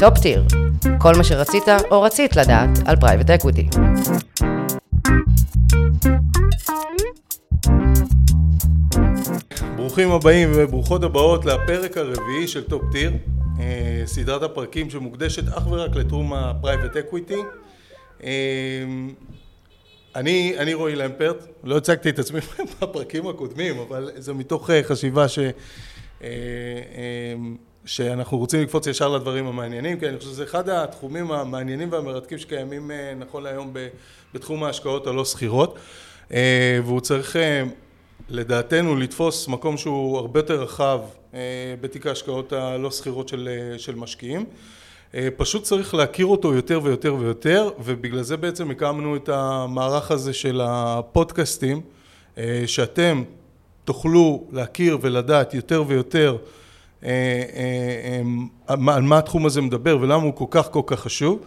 Top Tier, כל מה שרצית או רצית לדעת על פרייבט אקוויטי. ברוכים הבאים וברוכות הבאות לפרק הרביעי של Top Tier, אה, סדרת הפרקים שמוקדשת אך ורק לתחום ה private equity. אה, אני, אני רועי למפרט, לא הצגתי את עצמי בפרקים הקודמים, אבל זה מתוך אה, חשיבה ש, שאנחנו רוצים לקפוץ ישר לדברים המעניינים, כי אני חושב שזה אחד התחומים המעניינים והמרתקים שקיימים נכון להיום בתחום ההשקעות הלא שכירות, והוא צריך לדעתנו לתפוס מקום שהוא הרבה יותר רחב אה, בתיק ההשקעות הלא שכירות של, אה, של משקיעים. אה, פשוט צריך להכיר אותו יותר ויותר ויותר, ובגלל זה בעצם הקמנו את המערך הזה של הפודקאסטים, שאתם תוכלו להכיר ולדעת יותר ויותר על מה התחום הזה מדבר ולמה הוא כל כך כל כך חשוב.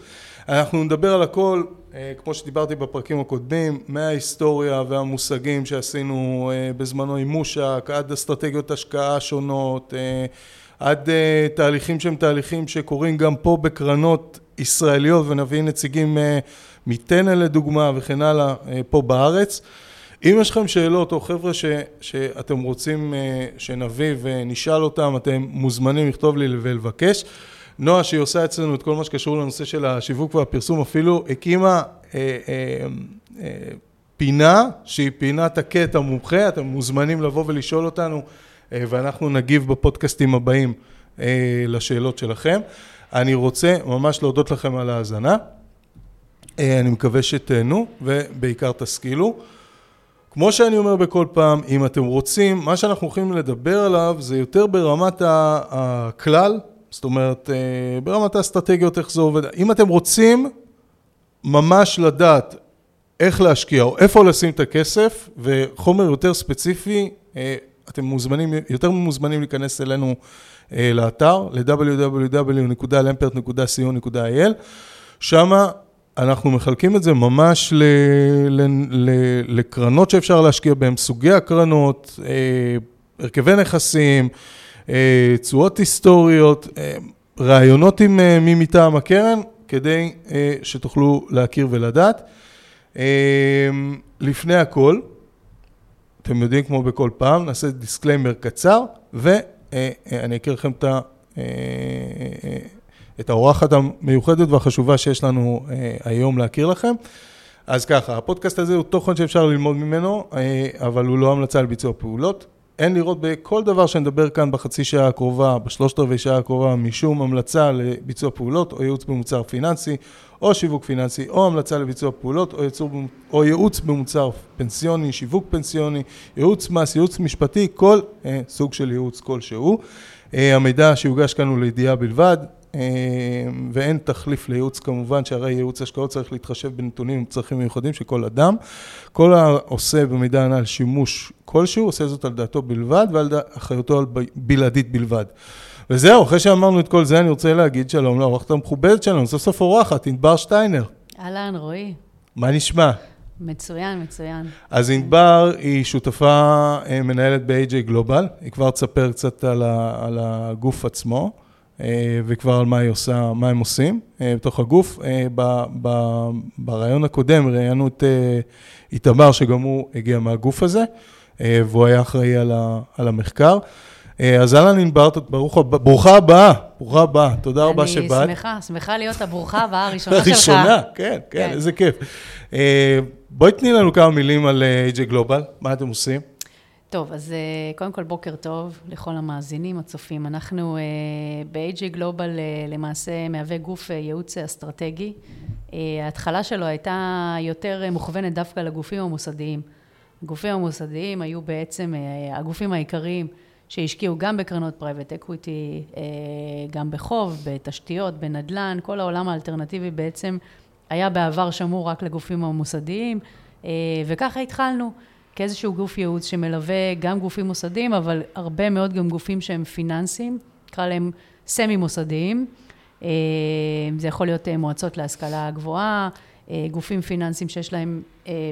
אנחנו נדבר על הכל, אה, כמו שדיברתי בפרקים הקודמים, מההיסטוריה והמושגים שעשינו אה, בזמנו עם מושק, עד אסטרטגיות השקעה שונות, אה, עד תהליכים שהם תהליכים שקורים גם פה בקרנות ישראליות, ונביא נציגים מטנא לדוגמה וכן הלאה פה בארץ. אם יש לכם שאלות או חבר'ה ש, שאתם רוצים שנביא ונשאל אותם, אתם מוזמנים לכתוב לי ולבקש. נועה, שהיא עושה אצלנו את כל מה שקשור לנושא של השיווק והפרסום, אפילו הקימה אה, אה, אה, פינה, שהיא פינת הקט המומחה, אתם מוזמנים לבוא ולשאול אותנו, אה, ואנחנו נגיב בפודקאסטים הבאים אה, לשאלות שלכם. אני רוצה ממש להודות לכם על ההאזנה. אה, אני מקווה שתהנו, ובעיקר תשכילו. כמו שאני אומר בכל פעם, אם אתם רוצים, מה שאנחנו הולכים לדבר עליו זה יותר ברמת הכלל, זאת אומרת, אה, ברמת האסטרטגיות, איך זה עובד. אם אתם רוצים ממש לדעת איך להשקיע או איפה לשים את הכסף, וחומר יותר ספציפי, אה, אתם מוזמנים, יותר מוזמנים להיכנס אלינו אה, לאתר, ל-www.lampert.co.il, שמה אנחנו מחלקים את זה ממש ל, ל, ל, לקרנות שאפשר להשקיע בהן, סוגי הקרנות, הרכבי נכסים, אה, תשואות היסטוריות, אה, רעיונות עם אה, מי מטעם הקרן, כדי שתוכלו להכיר ולדעת. לפני הכל, אתם יודעים כמו בכל פעם, נעשה disclaimer קצר, ואני אכיר לכם את ה... את האורחת המיוחדת והחשובה שיש לנו היום להכיר לכם. אז ככה, הפודקאסט הזה הוא תוכן שאפשר ללמוד ממנו, אבל הוא לא המלצה על ביצוע פעולות. אין לראות בכל דבר שנדבר כאן בחצי שעה הקרובה, בשלושת רבעי שעה הקרובה, משום המלצה לביצוע פעולות או ייעוץ במוצר פיננסי, או שיווק פיננסי, או המלצה לביצוע פעולות, או, יצור, או ייעוץ במוצר פנסיוני, שיווק פנסיוני, ייעוץ מס, ייעוץ משפטי, כל אה, סוג של ייעוץ כלשהו. אה, המידע שיוגש כאן הוא לידיעה בלבד, אה, ואין תחליף לייעוץ כמובן, שהרי ייעוץ השקעות צריך להתחשב בנתונים וצרכים מיוחדים של כל אדם. כל העושה במידע הנ"ל שימוש כלשהו, עושה זאת על דעתו בלבד ועל אחריותו בלעדית בלבד. וזהו, אחרי שאמרנו את כל זה, אני רוצה להגיד שלום לאורחת המכובדת שלנו, סוף סוף אורחת, ענבר שטיינר. אהלן, רועי. מה נשמע? מצוין, מצוין. אז ענבר היא שותפה אה, מנהלת ב-AJ גלובל, היא כבר תספר קצת על, ה, על הגוף עצמו. אה, וכבר על מה היא עושה, מה הם עושים אה, בתוך הגוף. אה, ברעיון הקודם ראיינו את איתמר, שגם הוא הגיע מהגוף הזה, והוא היה אחראי על המחקר. אז אהלן ענבר, ברוכה הבאה, ברוכה הבאה, תודה רבה שבאת. אני שמחה, שמחה להיות הברוכה הבאה הראשונה שלך. הראשונה, כן, כן, כן, איזה כיף. בואי תני לנו כמה מילים על AJ Global, מה אתם עושים? טוב, אז אה, קודם כל בוקר טוב לכל המאזינים, הצופים. אנחנו אה, ב-AJ Global אה, למעשה מהווה גוף ייעוץ אסטרטגי. ההתחלה שלו הייתה יותר מוכוונת דווקא לגופים המוסדיים. הגופים המוסדיים היו בעצם הגופים העיקריים שהשקיעו גם בקרנות private equity, גם בחוב, בתשתיות, בנדל"ן, כל העולם האלטרנטיבי בעצם היה בעבר שמור רק לגופים המוסדיים, וככה התחלנו. כאיזשהו גוף ייעוץ שמלווה גם גופים מוסדיים, אבל הרבה מאוד גם גופים שהם פיננסיים, נקרא להם סמי מוסדיים. אה, זה יכול להיות אה, מועצות להשכלה גבוהה, אה, גופים פיננסיים שיש להם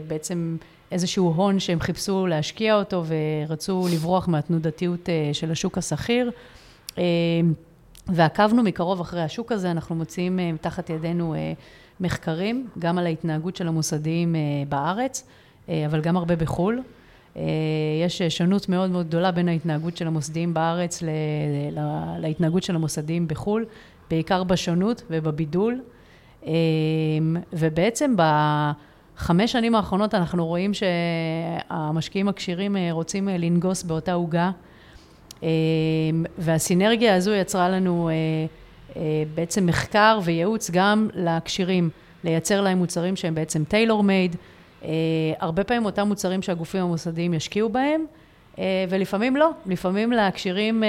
בעצם איזשהו הון שהם חיפשו להשקיע אותו ורצו לברוח מהתנודתיות של השוק השכיר. ועקבנו מקרוב אחרי השוק הזה, אנחנו מוציאים מתחת ידינו מחקרים, גם על ההתנהגות של המוסדיים בארץ, אבל גם הרבה בחו"ל. יש שונות מאוד מאוד גדולה בין ההתנהגות של המוסדיים בארץ להתנהגות של המוסדיים בחו"ל, בעיקר בשונות ובבידול. ובעצם בחמש שנים האחרונות אנחנו רואים שהמשקיעים הכשירים רוצים לנגוס באותה עוגה, והסינרגיה הזו יצרה לנו בעצם מחקר וייעוץ גם לכשירים, לייצר להם מוצרים שהם בעצם טיילור מייד, הרבה פעמים אותם מוצרים שהגופים המוסדיים ישקיעו בהם, ולפעמים לא, לפעמים לכשירים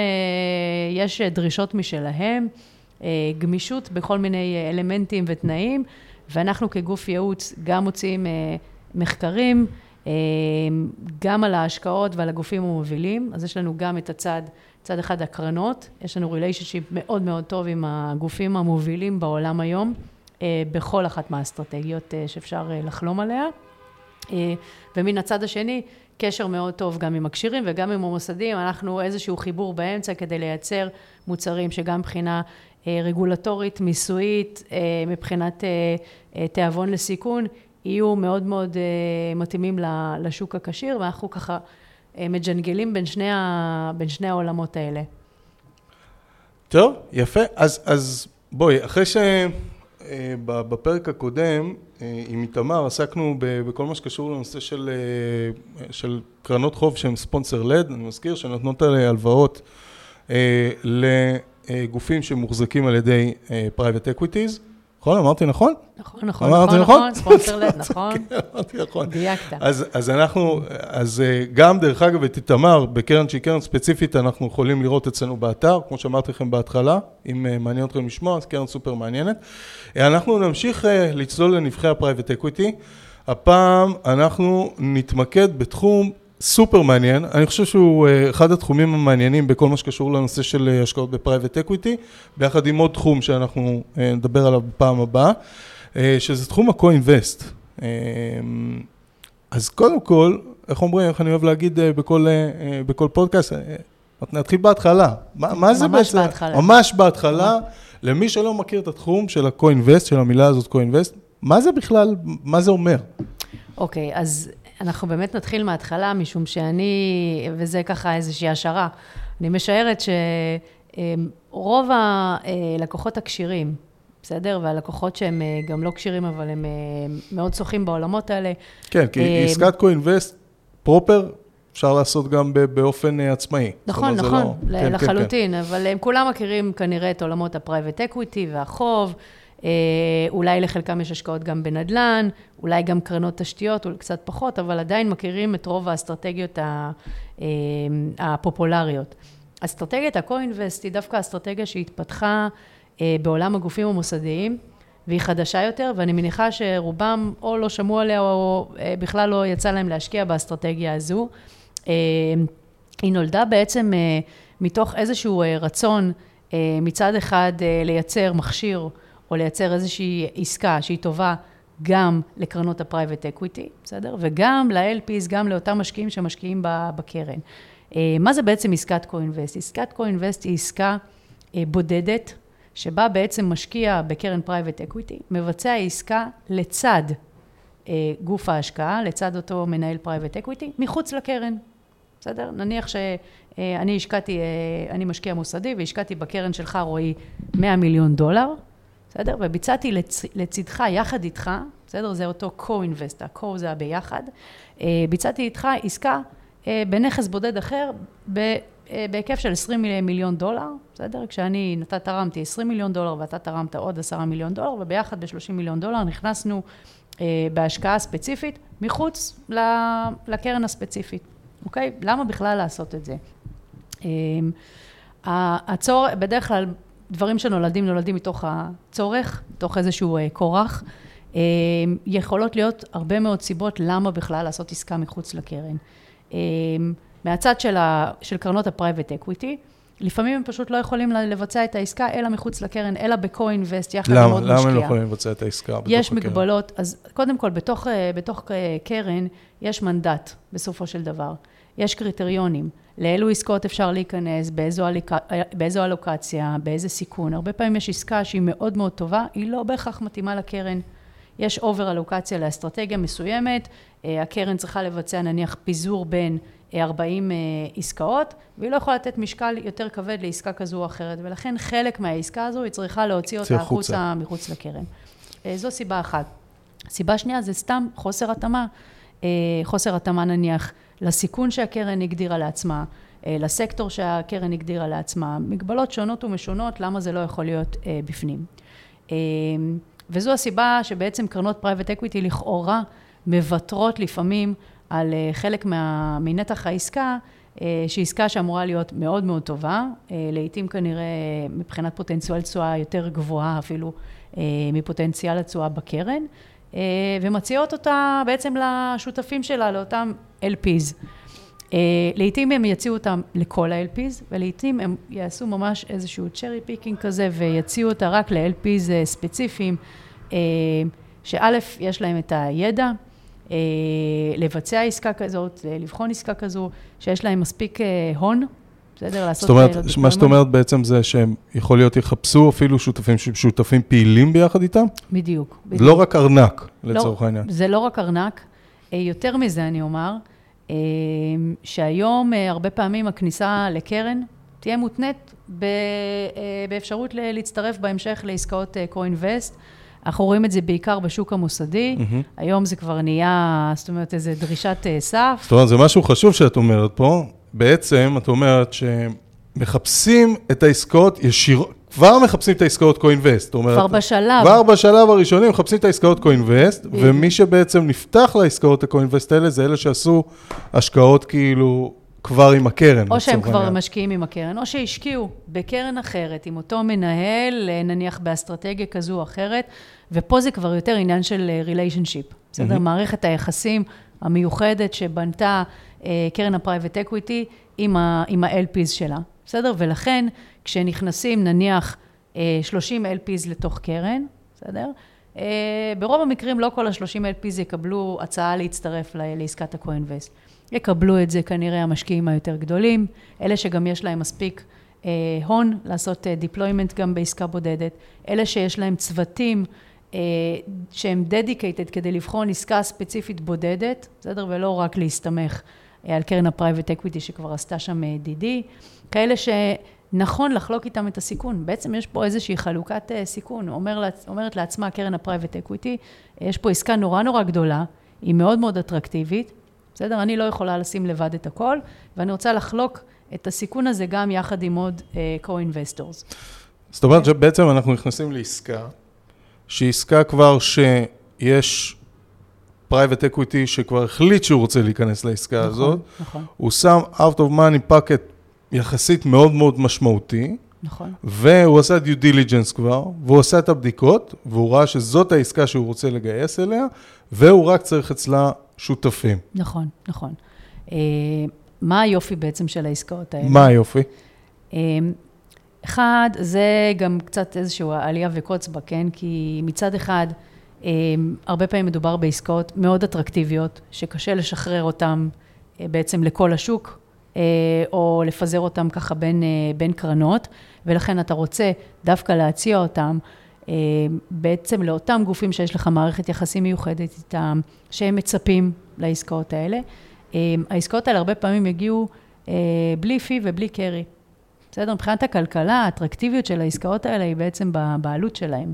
יש דרישות משלהם, גמישות בכל מיני אלמנטים ותנאים, ואנחנו כגוף ייעוץ גם מוציאים מחקרים, גם על ההשקעות ועל הגופים המובילים, אז יש לנו גם את הצד, צד אחד הקרנות, יש לנו ריליישנשיפ מאוד מאוד טוב עם הגופים המובילים בעולם היום, בכל אחת מהאסטרטגיות שאפשר לחלום עליה. ומן הצד השני, קשר מאוד טוב גם עם הקשירים וגם עם המוסדים, אנחנו איזשהו חיבור באמצע כדי לייצר מוצרים שגם מבחינה רגולטורית, מיסויית, מבחינת תיאבון לסיכון, יהיו מאוד מאוד מתאימים לשוק הכשיר, ואנחנו ככה מג'נגלים בין שני, בין שני העולמות האלה. טוב, יפה. אז, אז בואי, אחרי שבפרק הקודם עם איתמר עסקנו בכל מה שקשור לנושא של, של קרנות חוב שהן ספונסר לד, אני מזכיר, שנותנות הלוואות לגופים שמוחזקים על ידי private equities. נכון? אמרתי נכון? נכון, נכון, נכון, נכון, לד, נכון. כן, אמרתי נכון. דייקת. אז, אז אנחנו, אז גם דרך אגב את איתמר, בקרן שהיא קרן ספציפית, אנחנו יכולים לראות אצלנו באתר, כמו שאמרתי לכם בהתחלה, אם מעניין אתכם לשמוע, אז קרן סופר מעניינת. אנחנו נמשיך לצלול לנבכי ה private equity. הפעם אנחנו נתמקד בתחום סופר מעניין, אני חושב שהוא אחד התחומים המעניינים בכל מה שקשור לנושא של השקעות ב private equity, ביחד עם עוד תחום שאנחנו נדבר עליו בפעם הבאה, שזה תחום ה-co-invest. אז קודם כל, איך אומרים, איך אני אוהב להגיד בכל, בכל פודקאסט, נתחיל בהתחלה. מה זה בעצם? ממש בהתחלה. ממש בהתחלה. למי שלא מכיר את התחום של ה-co-invest, של המילה הזאת co-invest, מה זה בכלל, מה זה אומר? אוקיי, אז אנחנו באמת נתחיל מההתחלה, משום שאני, וזה ככה איזושהי השערה, אני משערת שרוב הלקוחות הכשירים, בסדר? והלקוחות שהם גם לא כשירים, אבל הם מאוד שוחים בעולמות האלה. כן, כי עסקת co-invest proper, אפשר לעשות גם באופן עצמאי. נכון, נכון, לחלוטין, אבל הם כולם מכירים כנראה את עולמות ה private equity והחוב. אולי לחלקם יש השקעות גם בנדל"ן, אולי גם קרנות תשתיות, אולי קצת פחות, אבל עדיין מכירים את רוב האסטרטגיות הפופולריות. אסטרטגיית ה-co-invest היא דווקא אסטרטגיה שהתפתחה בעולם הגופים המוסדיים, והיא חדשה יותר, ואני מניחה שרובם או לא שמעו עליה, או בכלל לא יצא להם להשקיע באסטרטגיה הזו. היא נולדה בעצם מתוך איזשהו רצון מצד אחד לייצר מכשיר, או לייצר איזושהי עסקה שהיא טובה גם לקרנות ה private equity, בסדר? וגם ל-LPs, גם לאותם משקיעים שמשקיעים בקרן. מה זה בעצם עסקת co-invest? עסקת co-invest היא עסקה בודדת, שבה בעצם משקיע בקרן private equity, מבצע עסקה לצד גוף ההשקעה, לצד אותו מנהל private equity, מחוץ לקרן, בסדר? נניח שאני השקעתי, אני משקיע מוסדי והשקעתי בקרן שלך, רועי, 100 מיליון דולר, בסדר? וביצעתי לצ... לצדך, יחד איתך, בסדר? זה אותו co-invest, ה-co זה הביחד. ביצעתי איתך עסקה בנכס בודד אחר, בהיקף של 20 מיליון דולר, בסדר? כשאני, אתה תרמתי 20 מיליון דולר ואתה תרמת עוד 10 מיליון דולר, וביחד ב-30 מיליון דולר נכנסנו בהשקעה ספציפית, מחוץ לקרן הספציפית, אוקיי? למה בכלל לעשות את זה? הצור... בדרך כלל... דברים שנולדים, נולדים מתוך הצורך, מתוך איזשהו כורח. יכולות להיות הרבה מאוד סיבות למה בכלל לעשות עסקה מחוץ לקרן. מהצד של, ה, של קרנות ה private equity, לפעמים הם פשוט לא יכולים לבצע את העסקה אלא מחוץ לקרן, אלא ב-co-invest יחד למה? עם עוד משקיע. למה הם לא יכולים לבצע את העסקה בתוך יש הקרן? יש מגבלות, אז קודם כל, בתוך, בתוך קרן יש מנדט בסופו של דבר. יש קריטריונים. לאילו עסקאות אפשר להיכנס, באיזו, הליק... באיזו אלוקציה, באיזה סיכון. הרבה פעמים יש עסקה שהיא מאוד מאוד טובה, היא לא בהכרח מתאימה לקרן. יש אובר אלוקציה לאסטרטגיה מסוימת, אה, הקרן צריכה לבצע נניח פיזור בין 40 אה, עסקאות, והיא לא יכולה לתת משקל יותר כבד לעסקה כזו או אחרת, ולכן חלק מהעסקה הזו היא צריכה להוציא אותה החוצה מחוץ לקרן. זו סיבה אחת. סיבה שנייה זה סתם חוסר התאמה. חוסר התאמה נניח לסיכון שהקרן הגדירה לעצמה, אה, לסקטור שהקרן הגדירה לעצמה, מגבלות שונות ומשונות, למה זה לא יכול להיות אה, בפנים. אה, וזו הסיבה שבעצם קרנות private equity לכאורה מוותרות לפעמים על חלק מה, מנתח העסקה, שהיא עסקה שאמורה להיות מאוד מאוד טובה, לעתים כנראה מבחינת פוטנציאל תשואה יותר גבוהה אפילו מפוטנציאל התשואה בקרן, ומציעות אותה בעצם לשותפים שלה, לאותם LPs. אה, לעתים הם יציעו אותם לכל ה-LPs, ולעתים הם יעשו ממש איזשהו cherry picking כזה, ויציעו אותה רק ל- LPs אה, ספציפיים, שא', יש להם את הידע, לבצע עסקה כזאת, לבחון עסקה כזו, שיש להם מספיק הון, בסדר? לעשות... זאת אומרת, מה שאת אומרת בעצם זה שהם יכול להיות יחפשו אפילו שותפים שותפים פעילים ביחד איתם? בדיוק. בדיוק. לא רק ארנק, לצורך לא, העניין. זה לא רק ארנק. יותר מזה, אני אומר, אמ, שהיום אה, הרבה פעמים הכניסה לקרן תהיה מותנית אה, באפשרות להצטרף בהמשך לעסקאות co-invest. אה, אנחנו רואים את זה בעיקר בשוק המוסדי, mm-hmm. היום זה כבר נהיה, זאת אומרת, איזו דרישת סף. זאת אומרת, זה משהו חשוב שאת אומרת פה. בעצם, את אומרת שמחפשים את העסקאות ישירות, כבר מחפשים את העסקאות co-invest. כבר בשלב. כבר בשלב הראשוני מחפשים את העסקאות co-invest, ומי שבעצם נפתח לעסקאות ה-co-invest האלה, זה אלה שעשו השקעות כאילו כבר עם הקרן. או שהם כבר העניין. משקיעים עם הקרן, או שהשקיעו בקרן אחרת, עם אותו מנהל, נניח באסטרטגיה כזו או אחרת, ופה זה כבר יותר עניין של relationship, אה, בסדר? Mm-hmm. מערכת היחסים המיוחדת שבנתה אה, קרן ה private equity עם ה-LPs שלה, בסדר? ולכן, כשנכנסים נניח 30 אה, LPs לתוך קרן, בסדר? אה, ברוב המקרים לא כל ה-30 LPs יקבלו הצעה להצטרף לעסקת ה-co-invest. יקבלו את זה כנראה המשקיעים היותר גדולים, אלה שגם יש להם מספיק אה, הון לעשות אה, deployment גם בעסקה בודדת, אלה שיש להם צוותים אה, שהם dedicated כדי לבחון עסקה ספציפית בודדת, בסדר? ולא רק להסתמך אה, על קרן ה private equity שכבר עשתה שם DD, כאלה ש... נכון לחלוק איתם את הסיכון. בעצם יש פה איזושהי חלוקת אה, סיכון. אומר, אומרת לעצמה קרן ה private equity, יש פה עסקה נורא נורא גדולה, היא מאוד מאוד אטרקטיבית, בסדר? אני לא יכולה לשים לבד את הכל, ואני רוצה לחלוק את הסיכון הזה גם יחד עם עוד co-investors. זאת אומרת שבעצם אנחנו נכנסים לעסקה, שהיא עסקה כבר שיש private equity שכבר החליט שהוא רוצה להיכנס לעסקה נכון, הזאת. נכון. הוא שם out of money pocket יחסית מאוד מאוד משמעותי. נכון. והוא עשה due diligence כבר, והוא עשה את הבדיקות, והוא ראה שזאת העסקה שהוא רוצה לגייס אליה, והוא רק צריך אצלה שותפים. נכון, נכון. אה, מה היופי בעצם של העסקאות האלה? מה היופי? אה, אחד, זה גם קצת איזשהו עלייה וקוץ בה, כן? כי מצד אחד, הרבה פעמים מדובר בעסקאות מאוד אטרקטיביות, שקשה לשחרר אותן בעצם לכל השוק, אה, או לפזר אותם ככה בין, אה, בין קרנות, ולכן אתה רוצה דווקא להציע אותם אה, בעצם לאותם גופים שיש לך מערכת יחסים מיוחדת איתם, שהם מצפים לעסקאות האלה. העסקאות האלה הרבה פעמים יגיעו בלי fee ובלי carry. בסדר? מבחינת הכלכלה, האטרקטיביות של העסקאות האלה היא בעצם בבעלות שלהם.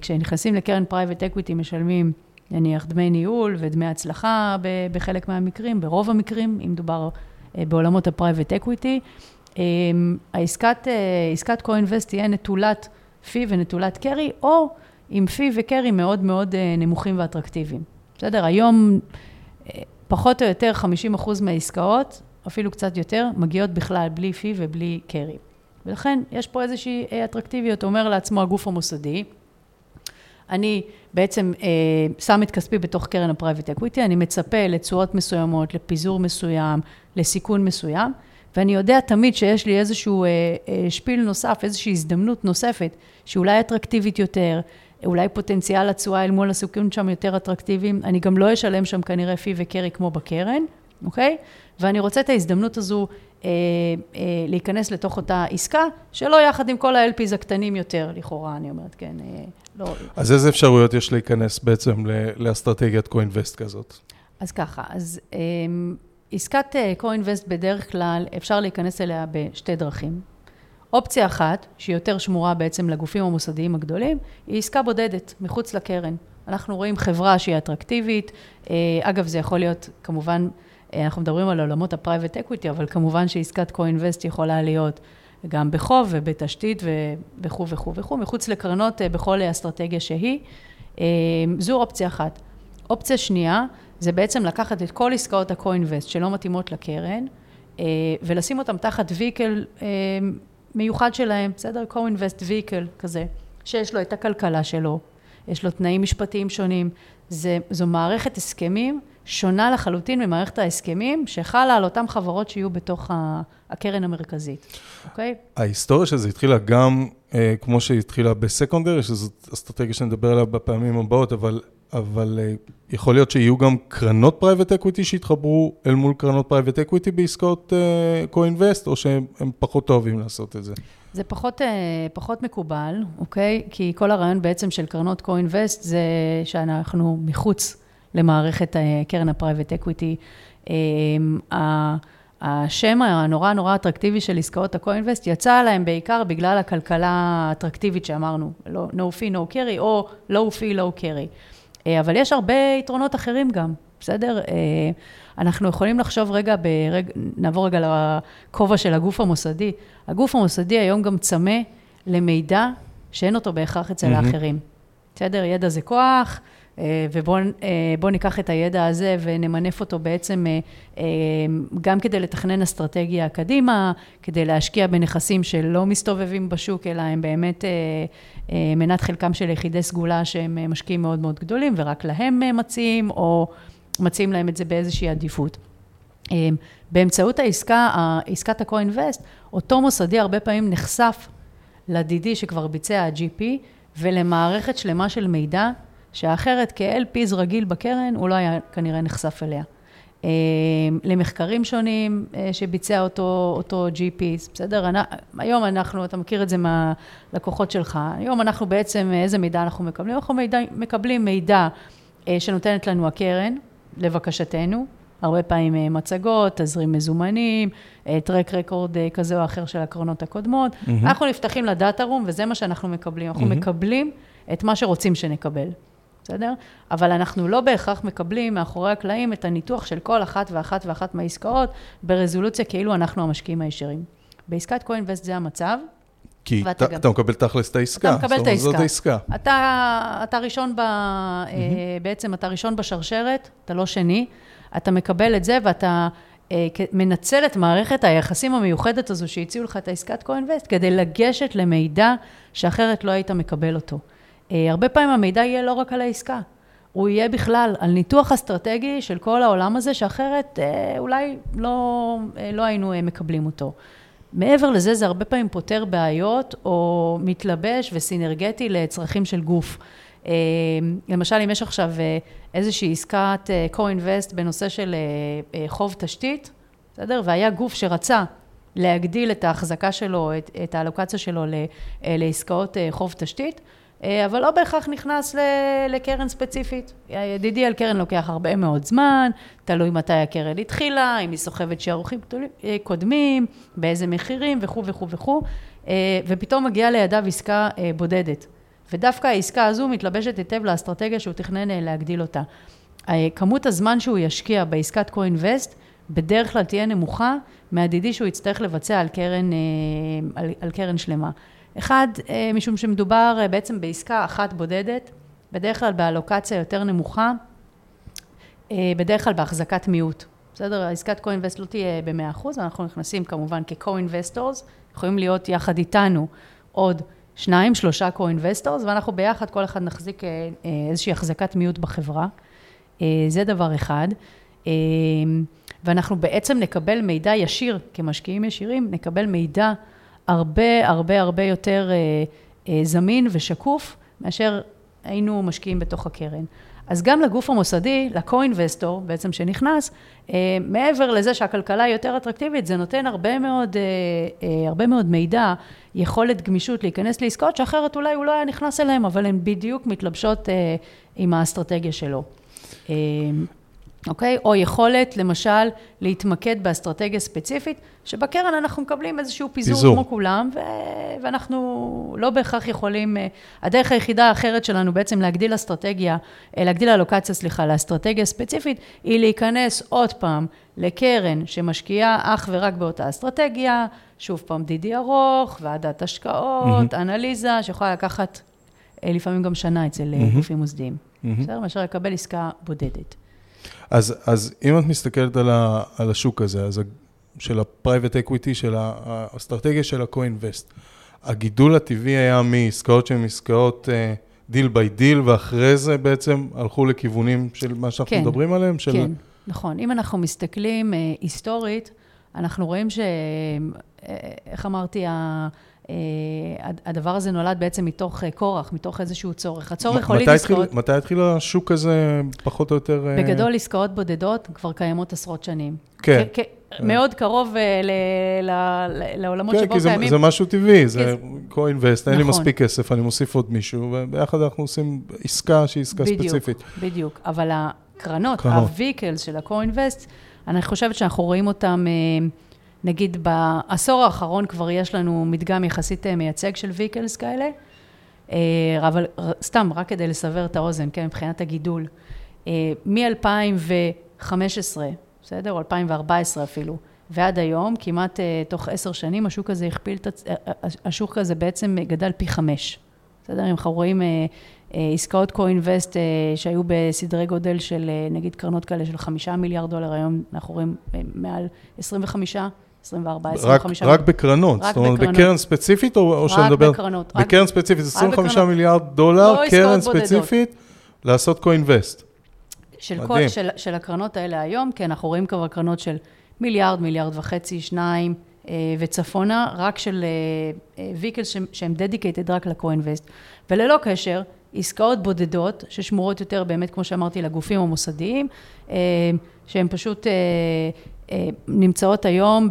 כשנכנסים לקרן private equity משלמים נניח דמי ניהול ודמי הצלחה בחלק מהמקרים, ברוב המקרים, אם מדובר אה, בעולמות ה private equity. העסקת, אה, עסקת co-invest תהיה נטולת fee ונטולת carry, או עם fee ו carry מאוד מאוד אה, נמוכים ואטרקטיביים. בסדר? היום פחות או יותר 50% מהעסקאות, אפילו קצת יותר, מגיעות בכלל בלי fee ובלי carry. ולכן יש פה איזושהי אטרקטיביות, אומר לעצמו הגוף המוסדי, אני בעצם אה, שם את כספי בתוך קרן ה private equity, אני מצפה לתשואות מסוימות, לפיזור מסוים, לסיכון מסוים, ואני יודע תמיד שיש לי איזשהו אה, אה, שפיל נוסף, איזושהי הזדמנות נוספת, שאולי אטרקטיבית יותר, אולי פוטנציאל התשואה אל מול הסיכון שם יותר אטרקטיביים, אני גם לא אשלם שם כנראה פי וקרי כמו בקרן, אוקיי? ואני רוצה את ההזדמנות הזו אה, אה, להיכנס לתוך אותה עסקה, שלא יחד עם כל ה-LPs הקטנים יותר, לכאורה, אני אומרת, כן, אה, לא... אז איזה אפשרויות יש להיכנס בעצם לאסטרטגיית co-invest כזאת? אז ככה, אז אה, עסקת co-invest בדרך כלל אפשר להיכנס אליה בשתי דרכים. אופציה אחת, שהיא יותר שמורה בעצם לגופים המוסדיים הגדולים, היא עסקה בודדת, מחוץ לקרן. אנחנו רואים חברה שהיא אטרקטיבית, אה, אגב, זה יכול להיות כמובן, אנחנו מדברים על עולמות ה-private equity, אבל כמובן שעסקת co-invest יכולה להיות גם בחוב ובתשתית וכו' וכו' וכו', מחוץ לקרנות בכל אסטרטגיה שהיא. זו אופציה אחת. אופציה שנייה, זה בעצם לקחת את כל עסקאות ה-co-invest שלא מתאימות לקרן, ולשים אותם תחת ויקל מיוחד שלהם, בסדר? co-invest vehicle כזה, שיש לו את הכלכלה שלו, יש לו תנאים משפטיים שונים. זה, זו מערכת הסכמים שונה לחלוטין ממערכת ההסכמים שחלה על אותן חברות שיהיו בתוך הקרן המרכזית, אוקיי? ההיסטוריה של זה התחילה גם, אה, כמו שהיא התחילה ב secondary, שזאת אסטרטגיה שנדבר עליה בפעמים הבאות, אבל אבל אה, יכול להיות שיהיו גם קרנות private equity שיתחברו אל מול קרנות private equity בעסקאות co-invest, אה, או שהם פחות אוהבים לעשות את זה? זה פחות, אה, פחות מקובל, אוקיי? כי כל הרעיון בעצם של קרנות co-invest זה שאנחנו מחוץ למערכת קרן ה private equity. השם הנורא נורא אטרקטיבי של עסקאות ה-co-invest יצא עליהם בעיקר בגלל הכלכלה האטרקטיבית שאמרנו, לא, no fee, no carry, או low fee, low carry. אה, אבל יש הרבה יתרונות אחרים גם, בסדר? אה, אנחנו יכולים לחשוב רגע, ברג... נעבור רגע לכובע של הגוף המוסדי. הגוף המוסדי היום גם צמא למידע שאין אותו בהכרח אצל mm-hmm. האחרים. בסדר? ידע זה כוח, אה, ובואו ניקח את הידע הזה ונמנף אותו בעצם גם כדי לתכנן אסטרטגיה קדימה, כדי להשקיע בנכסים שלא מסתובבים בשוק, אלא הם באמת אה, מנת חלקם של יחידי סגולה שהם אה, משקיעים מאוד מאוד גדולים, ורק להם אה, מציעים, או מציעים להם את זה באיזושהי עדיפות. באמצעות העסקה, עסקת ה-co-invest, אותו מוסדי הרבה פעמים נחשף לדידי שכבר ביצע ה-GP, ולמערכת שלמה של מידע, שאחרת כ-LPs רגיל בקרן, הוא לא היה כנראה נחשף אליה. אה, למחקרים שונים אה, שביצע אותו, אותו GP, בסדר? היום אנחנו, אתה מכיר את זה מהלקוחות שלך, היום אנחנו בעצם, איזה מידע אנחנו מקבלים? אנחנו מידע, מקבלים מידע אה, שנותנת לנו הקרן, לבקשתנו, הרבה פעמים מצגות, תזרים מזומנים, טרק רקורד כזה או אחר של הקרנות הקודמות. Mm-hmm. אנחנו נפתחים לדאטה רום, וזה מה שאנחנו מקבלים. אנחנו mm-hmm. מקבלים את מה שרוצים שנקבל. בסדר? אבל אנחנו לא בהכרח מקבלים מאחורי הקלעים את הניתוח של כל אחת ואחת ואחת מהעסקאות ברזולוציה כאילו אנחנו המשקיעים הישרים. בעסקת קוינבסט זה המצב. כי ת, גם... אתה מקבל תכלס את העסקה. אתה מקבל את העסקה. זאת העסקה. אתה, אתה ראשון ב... Mm-hmm. בעצם אתה ראשון בשרשרת, אתה לא שני. אתה מקבל את זה ואתה אה, מנצל את מערכת היחסים המיוחדת הזו שהציעו לך את העסקת קוינבסט כדי לגשת למידע שאחרת לא היית מקבל אותו. אה, הרבה פעמים המידע יהיה לא רק על העסקה, הוא יהיה בכלל על ניתוח אסטרטגי של כל העולם הזה, שאחרת אה, אולי לא, אה, לא היינו מקבלים אותו. מעבר לזה, זה הרבה פעמים פותר בעיות, או מתלבש וסינרגטי לצרכים של גוף. למשל, אם יש עכשיו איזושהי עסקת co-invest בנושא של חוב תשתית, בסדר? והיה גוף שרצה להגדיל את ההחזקה שלו, את, את האלוקציה שלו לעסקאות חוב תשתית, אבל לא בהכרח נכנס לקרן ספציפית. ידידי על קרן לוקח הרבה מאוד זמן, תלוי מתי הקרן התחילה, אם היא סוחבת שערוכים אה, קודמים, באיזה מחירים וכו' וכו' וכו', אה, ופתאום מגיעה לידיו עסקה בודדת. ודווקא העסקה הזו מתלבשת היטב לאסטרטגיה שהוא תכנן להגדיל אותה. כמות הזמן שהוא ישקיע בעסקת co-invest בדרך כלל תהיה נמוכה מהדידי שהוא יצטרך לבצע על קרן, על, על קרן שלמה. אחד, אה, משום שמדובר אה, בעצם בעסקה אחת בודדת, בדרך כלל באלוקציה יותר נמוכה, אה, בדרך כלל בהחזקת מיעוט. בסדר? עסקת co-invest לא תהיה ב-100%, אנחנו נכנסים כמובן כ-co-investors, יכולים להיות יחד איתנו עוד שניים, שלושה co-investors, ואנחנו ביחד, כל אחד נחזיק איזושהי החזקת מיעוט בחברה. זה דבר אחד. ואנחנו בעצם נקבל מידע ישיר, כמשקיעים ישירים, נקבל מידע הרבה הרבה הרבה יותר אה, אה, זמין ושקוף, מאשר היינו משקיעים בתוך הקרן. אז גם לגוף המוסדי, לקו-אינבסטור בעצם שנכנס, אה, מעבר לזה שהכלכלה היא יותר אטרקטיבית, זה נותן הרבה מאוד, הרבה מאוד מידע, יכולת גמישות להיכנס לעסקאות, שאחרת אולי הוא לא היה נכנס אליהן, אבל הן בדיוק מתלבשות עם האסטרטגיה שלו. אוקיי? או יכולת, למשל, להתמקד באסטרטגיה ספציפית, שבקרן אנחנו מקבלים איזשהו פיזור, פיזור. כמו כולם, ו... ואנחנו לא בהכרח יכולים... אה, הדרך היחידה האחרת שלנו בעצם להגדיל אסטרטגיה, אה, להגדיל אלוקציה, סליחה, לאסטרטגיה ספציפית, היא להיכנס עוד פעם לקרן שמשקיעה אך ורק באותה אסטרטגיה, שוב פעם דידי ארוך, ועדת השקעות, mm-hmm. אנליזה, שיכולה לקחת אה, לפעמים גם שנה אצל mm-hmm. גופים מוסדיים. בסדר? Mm-hmm. מאשר לקבל עסקה בודדת. אז, אז אם את מסתכלת על, ה, על השוק הזה, אז של ה-private equity, של האסטרטגיה של ה-co-invest, הגידול הטבעי היה מעסקאות שהן עסקאות deal by deal, ואחרי זה בעצם הלכו לכיוונים של מה שאנחנו כן, מדברים עליהם? של... כן, נכון. אם אנחנו מסתכלים uh, היסטורית, אנחנו רואים ש... Uh, איך אמרתי. אה, הדבר הזה נולד בעצם מתוך אה, כורח, מתוך איזשהו צורך. הצורך הוליד עסקאות... מתי התחיל השוק הזה, פחות או יותר... אה? בגדול, עסקאות בודדות כבר קיימות עשרות שנים. כן. מאוד קרוב לעולמות שבו קיימים. כן, כי זה משהו טבעי, זה co-invest, אין לי נכון. מספיק כסף, אני מוסיף עוד מישהו, וביחד אנחנו עושים עסקה שהיא עסקה ספציפית. בדיוק, בדיוק. אבל הקרנות, ה-vehicles של ה-co-invest, אני חושבת שאנחנו רואים אותם... נגיד בעשור האחרון כבר יש לנו מדגם יחסית אה, מייצג של ויקלס כאלה, אה, אבל סתם, רק כדי לסבר את האוזן, כן, מבחינת הגידול, אה, מ-2015, בסדר? או 2014 אפילו, ועד היום, כמעט תוך עשר שנים, השוק הזה הכפיל את, השוק הזה בעצם גדל פי חמש. בסדר? אם אנחנו רואים עסקאות co-invest שהיו בסדרי גודל של נגיד קרנות כאלה של חמישה מיליארד דולר, היום אנחנו רואים מעל 25 24, 25 רק, רק בקרנות, רק זאת אומרת, בקרנות. בקרן ספציפית, או, או שאני מדבר... רק בקרנות. בקרן ספציפית, 25 בקרנות. מיליארד דולר, לא קרן ספציפית, בודדות. לעשות co-invest. של, כל, של, של הקרנות האלה היום, כי אנחנו רואים כבר קרנות של מיליארד, מיליארד וחצי, שניים, אה, וצפונה, רק של ויקלס אה, אה, שהם dedicated רק ל-co-invest. וללא קשר, עסקאות בודדות, ששמורות יותר באמת, כמו שאמרתי, לגופים המוסדיים, שהם פשוט נמצאות היום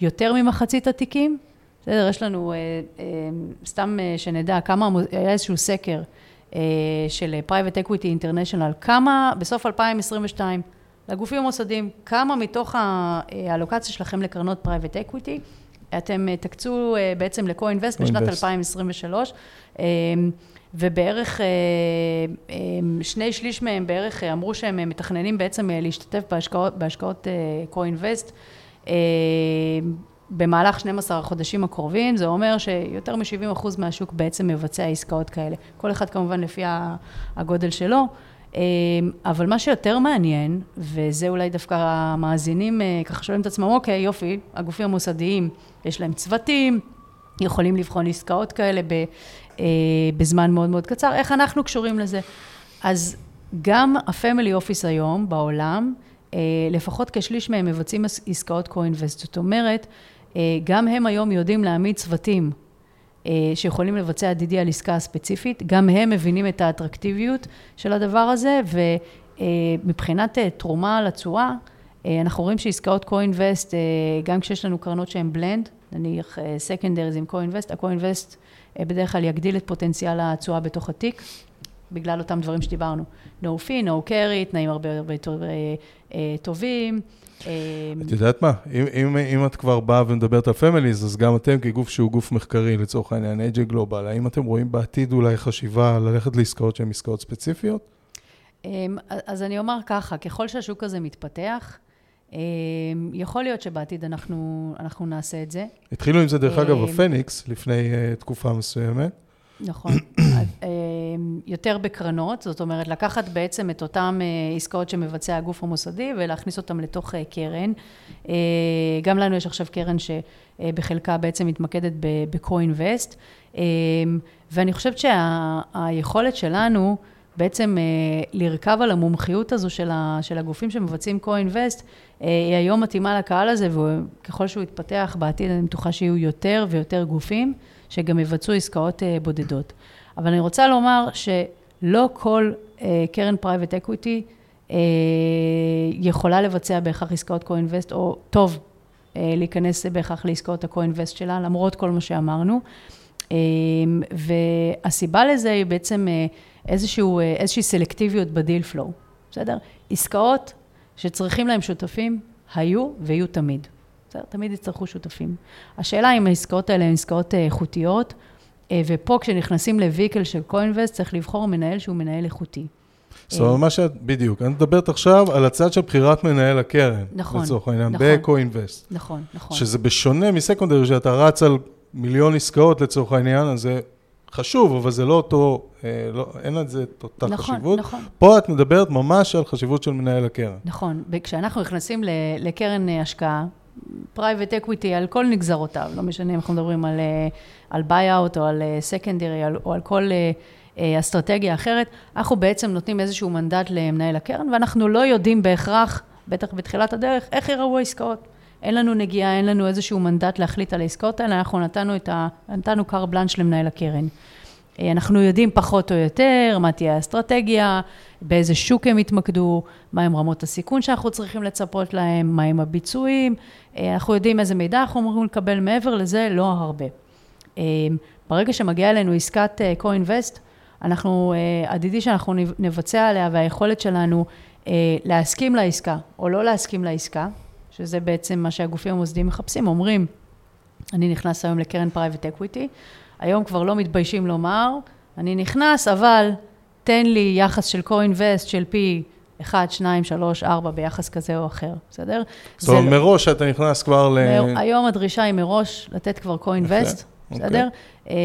ביותר ממחצית התיקים. בסדר, יש לנו, אה, אה, סתם שנדע, כמה, היה איזשהו סקר של Private Equity International, כמה בסוף 2022, לגופים המוסדיים, כמה מתוך האלוקציה שלכם לקרנות Private Equity, אתם תקצו בעצם ל-co-invest בשנת 2023. ובערך אה, אה, שני שליש מהם בערך אה, אמרו שהם מתכננים בעצם להשתתף בהשקעות, בהשקעות co-invest במהלך 12 החודשים הקרובים, זה אומר שיותר מ-70% מהשוק בעצם מבצע עסקאות כאלה. כל אחד כמובן לפי הגודל שלו. אבל מה שיותר מעניין, וזה אולי דווקא המאזינים ככה שואלים את עצמם, אוקיי, יופי, הגופים המוסדיים, יש להם צוותים, יכולים לבחון עסקאות כאלה בזמן מאוד מאוד קצר. איך אנחנו קשורים לזה? אז גם ה-family office היום בעולם, אה, לפחות כשליש מהם מבצעים עסקאות co-invest. זאת אומרת, אה, גם הם היום יודעים להעמיד צוותים שיכולים לבצע DD על עסקה ספציפית, גם הם מבינים את האטרקטיביות של הדבר הזה, ומבחינת תרומה לתשואה, אנחנו רואים שעסקאות co-invest, גם כשיש לנו קרנות שהן blend, נניח secondaries עם co-invest, ה-co-invest אה, בדרך כלל יגדיל את פוטנציאל התשואה בתוך התיק, בגלל אותם דברים שדיברנו. No fee, no carry, תנאים הרבה הרבה יותר אה, אה, טובים. את יודעת מה, אם, אם, אם את כבר באה ומדברת על families, אז גם אתם כגוף שהוא גוף מחקרי, לצורך העניין, ה-גלובל, האם אתם רואים בעתיד אולי חשיבה ללכת לעסקאות שהן עסקאות ספציפיות? אז אני אומר ככה, ככל שהשוק הזה מתפתח, יכול להיות שבעתיד אנחנו, אנחנו נעשה את זה. התחילו עם זה, דרך אגב, אמ, בפניקס, לפני uh, תקופה מסוימת. נכון. אמ, יותר בקרנות, זאת אומרת, לקחת בעצם את אותן uh, עסקאות שמבצע הגוף המוסדי ולהכניס אותן לתוך uh, קרן. גם לנו יש עכשיו קרן שבחלקה בעצם מתמקדת ב-co-invest, ואני חושבת שהיכולת שה- שלנו, בעצם אה, לרכב על המומחיות הזו של, ה, של הגופים שמבצעים co-invest, אה, היא היום מתאימה לקהל הזה, וככל שהוא יתפתח בעתיד, אני בטוחה שיהיו יותר ויותר גופים שגם יבצעו עסקאות אה, בודדות. אבל אני רוצה לומר לא כל אה, קרן private equity אה, יכולה לבצע בהכרח עסקאות co-invest, או טוב אה, להיכנס בהכרח לעסקאות ה-co-invest שלה, למרות כל מה שאמרנו. אה, והסיבה לזה היא בעצם אה, איזשהו, אה, איזושהי סלקטיביות בדיל פלואו, בסדר? עסקאות שצריכים להם שותפים, היו ויהיו תמיד. בסדר? תמיד יצטרכו שותפים. השאלה אם העסקאות האלה הן עסקאות איכותיות, ופה כשנכנסים לוויקל של קוינבסט, צריך לבחור מנהל שהוא מנהל איכותי. זאת אומרת, מה שאת, בדיוק, אני מדברת עכשיו על הצד של בחירת מנהל הקרן. נכון, לצורך העניין, נכון. ב-co-invest. נכון, נכון. שזה בשונה מסקונדרי, שאתה רץ על מיליון עסקאות לצורך העניין, אז זה חשוב, אבל זה לא אותו, אה, לא, אין על זה את אותה נכון, חשיבות. נכון. פה את מדברת ממש על חשיבות של מנהל הקרן. נכון, כשאנחנו נכנסים לקרן אה, השקעה, private equity על כל נגזרותיו, לא משנה אם אנחנו מדברים על, אה, על buyout או על secondary או על כל אה, אסטרטגיה אחרת, אנחנו בעצם נותנים איזשהו מנדט למנהל הקרן, ואנחנו לא יודעים בהכרח, בטח בתחילת הדרך, איך יראו העסקאות. אין לנו נגיעה, אין לנו איזשהו מנדט להחליט על העסקאות האלה, אנחנו נתנו את ה... נתנו קר בלנש למנהל הקרן. אה, אנחנו יודעים פחות או יותר מה תהיה האסטרטגיה, באיזה שוק הם יתמקדו, מהם רמות הסיכון שאנחנו צריכים לצפות להם, מהם הביצועים, אה, אנחנו יודעים איזה מידע אנחנו אמורים לקבל, מעבר לזה לא הרבה. ברגע שמגיעה אלינו עסקת co-invest, אנחנו, עדידי שאנחנו נבצע עליה והיכולת שלנו להסכים לעסקה או לא להסכים לעסקה, שזה בעצם מה שהגופים המוסדיים מחפשים, אומרים, אני נכנס היום לקרן private equity, היום כבר לא מתביישים לומר, אני נכנס, אבל תן לי יחס של co-invest של פי 1, 2, 3, 4 ביחס כזה או אחר, בסדר? זאת אומרת, לא... מראש אתה נכנס כבר ל... היום הדרישה היא מראש לתת כבר co-invest, בסדר? אוקיי.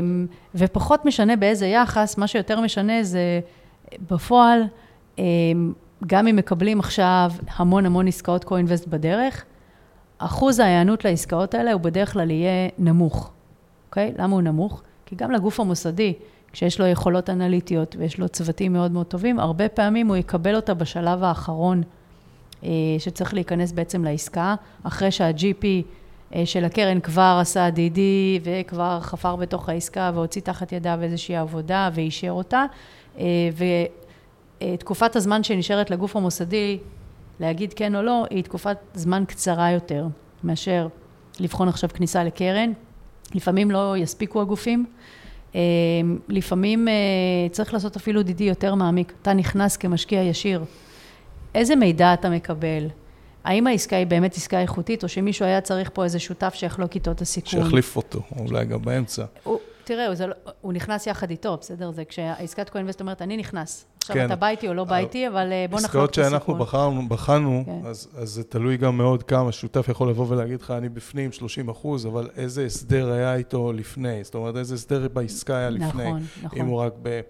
אמ, ופחות משנה באיזה יחס, מה שיותר משנה זה בפועל, אמ, גם אם מקבלים עכשיו המון המון עסקאות co-invest בדרך, אחוז ההיענות לעסקאות האלה הוא בדרך כלל יהיה נמוך, אוקיי? Okay? למה הוא נמוך? כי גם לגוף המוסדי, כשיש לו יכולות אנליטיות ויש לו צוותים מאוד מאוד טובים, הרבה פעמים הוא יקבל אותה בשלב האחרון אה, שצריך להיכנס בעצם לעסקה, אחרי שה-GP אה, של הקרן כבר עשה DD וכבר חפר בתוך העסקה והוציא תחת ידיו איזושהי עבודה ואישר אותה. אה, ותקופת הזמן שנשארת לגוף המוסדי להגיד כן או לא, היא תקופת זמן קצרה יותר מאשר לבחון עכשיו כניסה לקרן. לפעמים לא יספיקו הגופים. אה, לפעמים צריך לעשות אפילו DD יותר מעמיק. אתה נכנס כמשקיע ישיר. איזה מידע אתה מקבל? האם העסקה היא באמת עסקה איכותית, או שמישהו היה צריך פה איזה שותף שיחלוק איתו את הסיכון? שיחליף אותו, אולי גם באמצע. הוא, תראה, הוא, לא, הוא נכנס יחד איתו, בסדר? זה כשהעסקת קו-אינבסט אומרת, אני נכנס. עכשיו כן. אתה בא איתי או לא בא איתי, אבל אה, בוא נחלוק את הסיכון. עסקאות שאנחנו בחנו, כן. אז, אז זה תלוי גם מאוד כמה. שותף יכול לבוא ולהגיד לך, אני בפנים 30 אחוז, אבל איזה הסדר היה איתו לפני? זאת אומרת, איזה הסדר בעסקה היה לפני? נכון, נכון. אם הוא רק ב...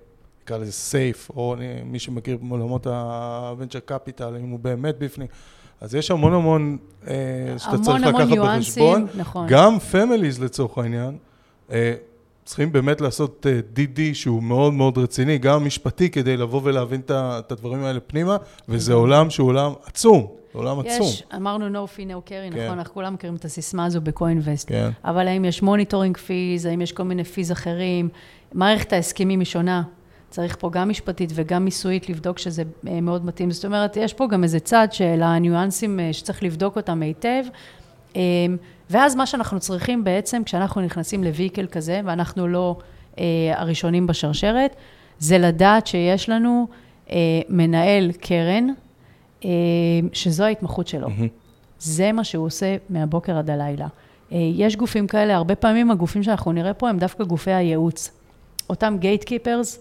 נקרא לזה סייף, או מי שמכיר בעולמות ה-venture capital, אם הוא באמת בפנים. אז יש המון המון אה, שאתה צריך לקחת בחשבון. המון ניואנסים, נכון. גם families לצורך העניין, אה, צריכים באמת לעשות DD אה, שהוא מאוד מאוד רציני, גם משפטי, כדי לבוא ולהבין את הדברים האלה פנימה, וזה נכון. עולם שהוא עולם עצום. עולם יש, עצום. יש, אמרנו no fee, no carry, כן. נכון, אנחנו כולם מכירים את הסיסמה הזו ב-co-invest. כן. אבל האם יש monitoring fees, האם יש כל מיני fees אחרים, מערכת ההסכמים היא שונה. צריך פה גם משפטית וגם מיסויית לבדוק שזה אה, מאוד מתאים. זאת אומרת, יש פה גם איזה צד של הניואנסים אה, שצריך לבדוק אותם היטב. אה, ואז מה שאנחנו צריכים בעצם, כשאנחנו נכנסים לוויקל כזה, ואנחנו לא הראשונים בשרשרת, זה לדעת שיש לנו מנהל קרן, שזו ההתמחות שלו. Mm-hmm. זה מה שהוא עושה מהבוקר עד הלילה. יש גופים כאלה, הרבה פעמים הגופים שאנחנו נראה פה הם דווקא גופי הייעוץ. אותם gatekeepers,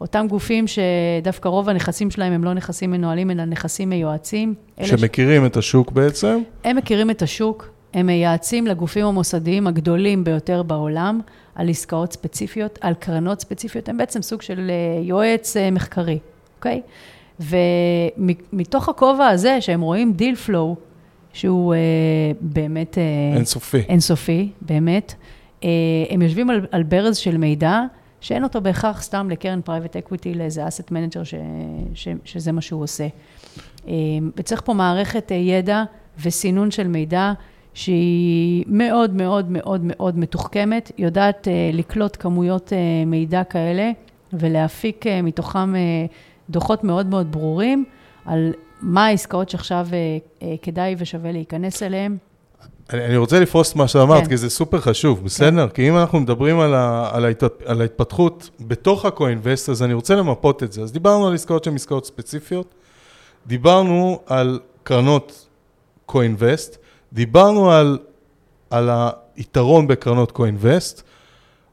אותם גופים שדווקא רוב הנכסים שלהם הם לא נכסים מנוהלים, אלא נכסים מיועצים. שמכירים ש... את השוק בעצם? הם מכירים את השוק, הם מייעצים לגופים המוסדיים הגדולים ביותר בעולם על עסקאות ספציפיות, על קרנות ספציפיות, הם בעצם סוג של אה, יועץ אה, מחקרי, אוקיי? ומתוך הכובע הזה, שהם רואים deal flow, שהוא אה, באמת... אה, אינסופי. אינסופי, באמת. אה, הם יושבים על, על ברז של מידע, שאין אותו בהכרח סתם לקרן private equity, לאיזה asset manager שזה מה שהוא עושה. אמ, וצריך פה מערכת אה, ידע וסינון של מידע שהיא מאוד מאוד מאוד מאוד מתוחכמת, יודעת אה, לקלוט כמויות אה, מידע כאלה ולהפיק אה, מתוכם אה, דוחות מאוד מאוד ברורים על מה העסקאות שעכשיו כדאי ושווה להיכנס אליהן. אני, אני רוצה לפרוס את מה שאמרת, כן. כי זה סופר חשוב. בסדר? כן. כי אם אנחנו מדברים על, ה, על, ההת, על ההתפתחות בתוך ה-co-invest, אז אני רוצה למפות את זה. אז דיברנו על עסקאות שהן עסקאות ספציפיות, דיברנו על קרנות co-invest, דיברנו על, על היתרון בקרנות co-invest,